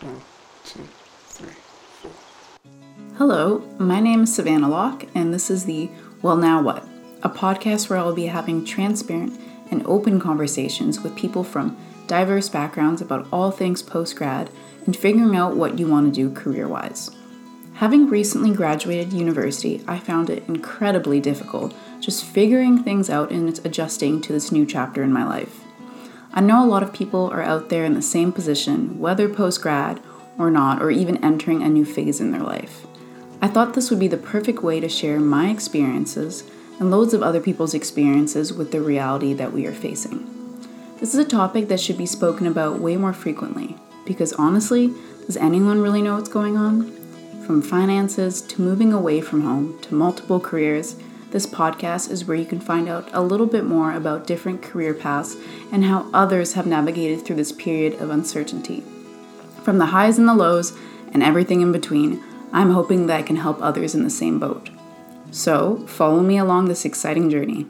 One, two, three, four. Hello, my name is Savannah Locke, and this is the Well Now What, a podcast where I will be having transparent and open conversations with people from diverse backgrounds about all things post grad and figuring out what you want to do career wise. Having recently graduated university, I found it incredibly difficult just figuring things out and adjusting to this new chapter in my life. I know a lot of people are out there in the same position, whether post grad or not, or even entering a new phase in their life. I thought this would be the perfect way to share my experiences and loads of other people's experiences with the reality that we are facing. This is a topic that should be spoken about way more frequently because honestly, does anyone really know what's going on? From finances to moving away from home to multiple careers, this podcast is where you can find out a little bit more about different career paths and how others have navigated through this period of uncertainty. From the highs and the lows and everything in between, I'm hoping that I can help others in the same boat. So, follow me along this exciting journey.